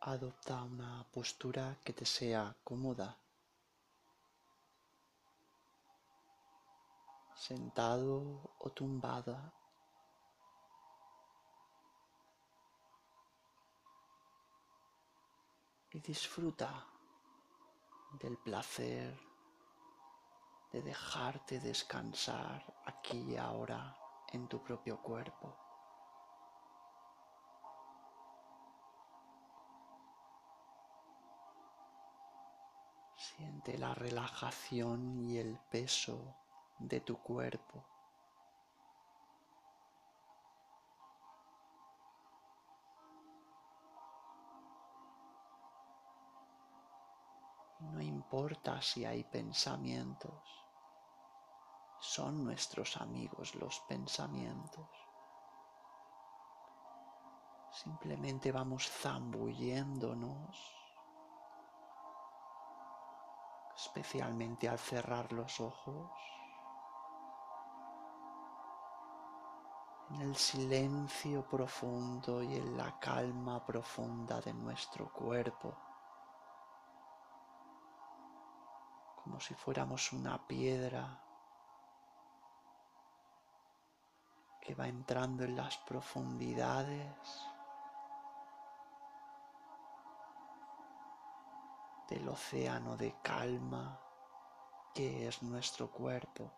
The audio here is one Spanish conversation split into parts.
adopta una postura que te sea cómoda. Sentado o tumbada. Y disfruta del placer de dejarte descansar aquí y ahora en tu propio cuerpo. Siente la relajación y el peso de tu cuerpo. No importa si hay pensamientos, son nuestros amigos los pensamientos. Simplemente vamos zambulléndonos especialmente al cerrar los ojos, en el silencio profundo y en la calma profunda de nuestro cuerpo, como si fuéramos una piedra que va entrando en las profundidades del océano de calma que es nuestro cuerpo.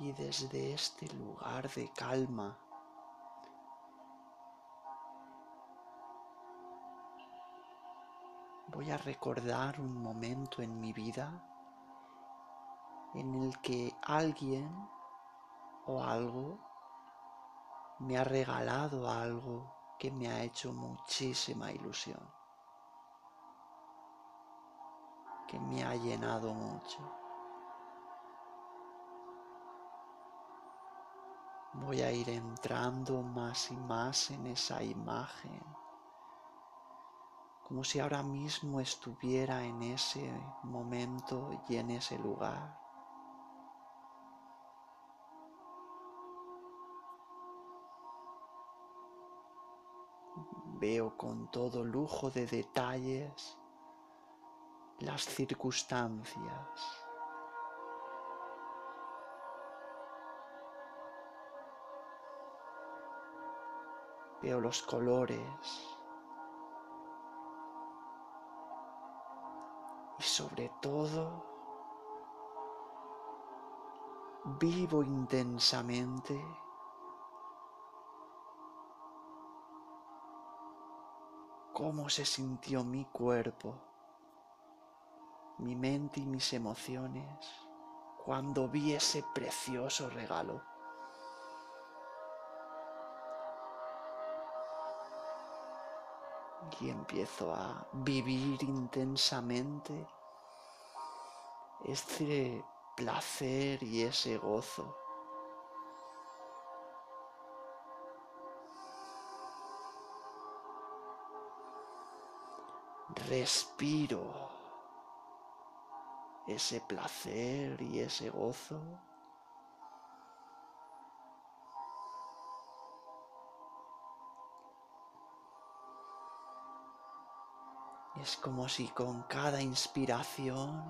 Y desde este lugar de calma voy a recordar un momento en mi vida en el que alguien o algo me ha regalado algo que me ha hecho muchísima ilusión, que me ha llenado mucho. Voy a ir entrando más y más en esa imagen, como si ahora mismo estuviera en ese momento y en ese lugar. Veo con todo lujo de detalles las circunstancias Veo los colores. Y sobre todo, vivo intensamente cómo se sintió mi cuerpo, mi mente y mis emociones cuando vi ese precioso regalo. Y empiezo a vivir intensamente ese placer y ese gozo. Respiro ese placer y ese gozo. Es como si con cada inspiración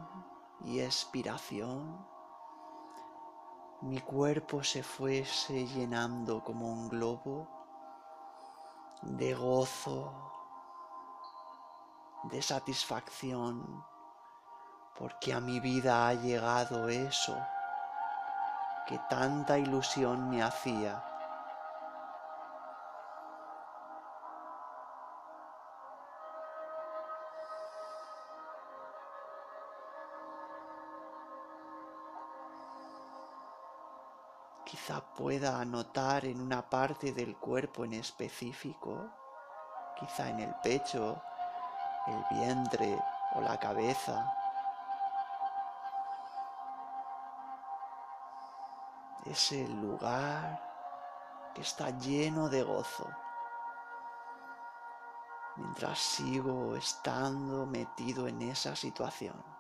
y expiración mi cuerpo se fuese llenando como un globo de gozo, de satisfacción, porque a mi vida ha llegado eso que tanta ilusión me hacía quizá pueda notar en una parte del cuerpo en específico, quizá en el pecho, el vientre o la cabeza. Es el lugar que está lleno de gozo mientras sigo estando metido en esa situación.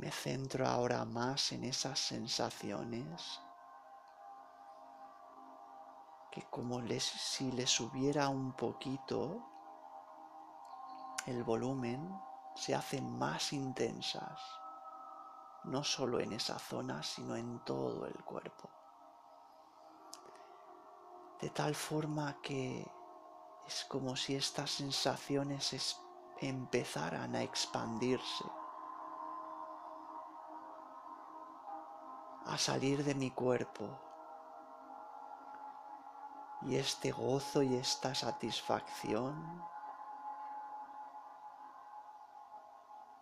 Me centro ahora más en esas sensaciones que como si les subiera un poquito el volumen se hacen más intensas, no solo en esa zona, sino en todo el cuerpo. De tal forma que es como si estas sensaciones empezaran a expandirse, a salir de mi cuerpo. Y este gozo y esta satisfacción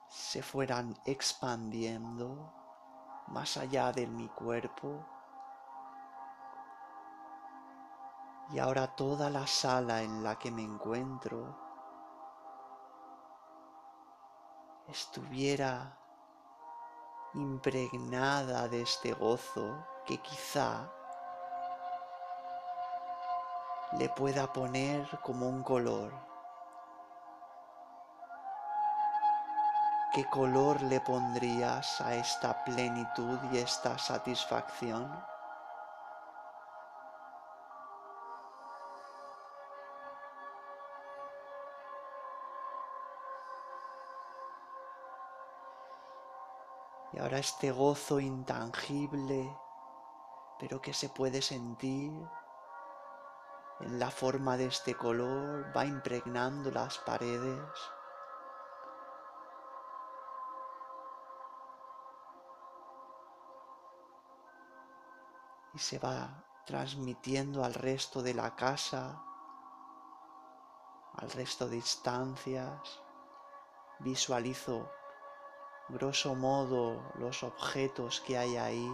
se fueran expandiendo más allá de mi cuerpo. Y ahora toda la sala en la que me encuentro estuviera impregnada de este gozo que quizá le pueda poner como un color. ¿Qué color le pondrías a esta plenitud y esta satisfacción? Y ahora este gozo intangible, pero que se puede sentir en la forma de este color, va impregnando las paredes. y se va transmitiendo al resto de la casa, al resto de instancias. Visualizo grosso modo los objetos que hay ahí.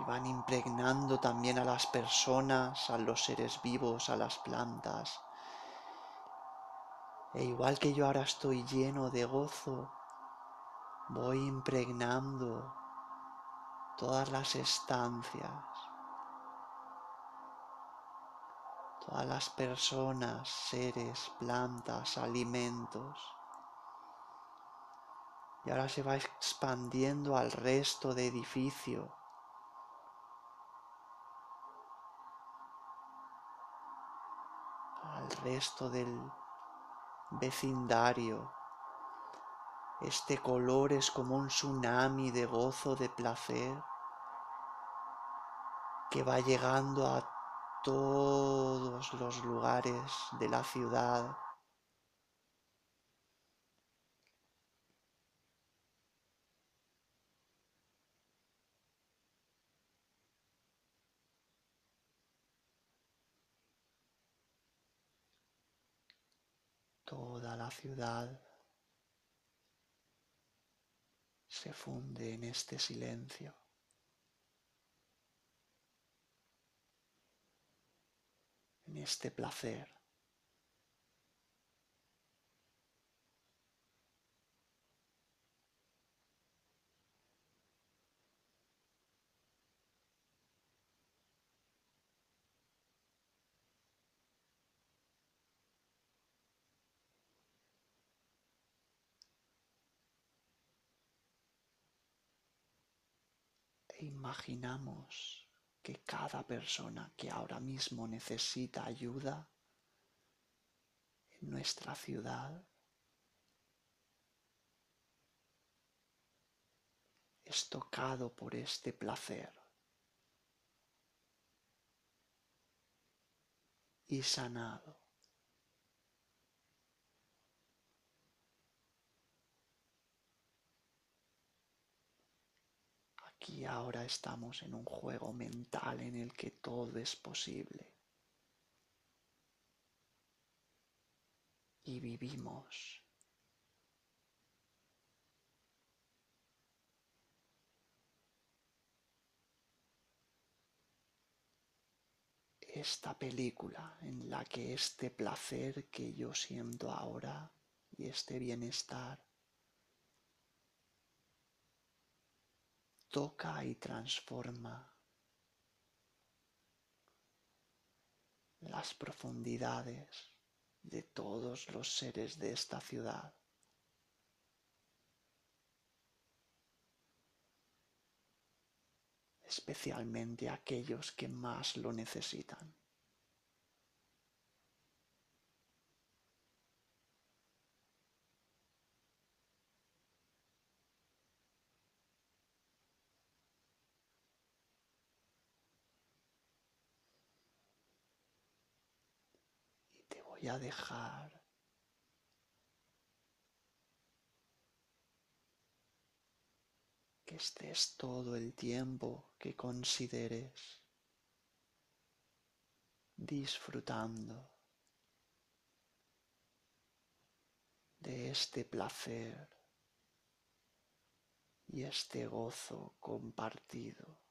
Y van impregnando también a las personas, a los seres vivos, a las plantas, e igual que yo ahora estoy lleno de gozo, voy impregnando todas las estancias, todas las personas, seres, plantas, alimentos. Y ahora se va expandiendo al resto de edificio. al resto del vecindario. Este color es como un tsunami de gozo, de placer, que va llegando a todos los lugares de la ciudad. Toda la ciudad se funde en este silencio. En este placer. imaginamos que cada persona que ahora mismo necesita ayuda en nuestra ciudad es tocado por este placer y sanado. Aquí ahora estamos en un juego mental en el que todo es posible. Y vivimos. esta película en la que este placer que yo siento ahora y este bienestar toca y transforma las profundidades de todos los seres de esta ciudad. especialmente aquellos que más lo necesitan. Y te a dejar que estés todo el tiempo que consideres disfrutando de este placer y este gozo compartido.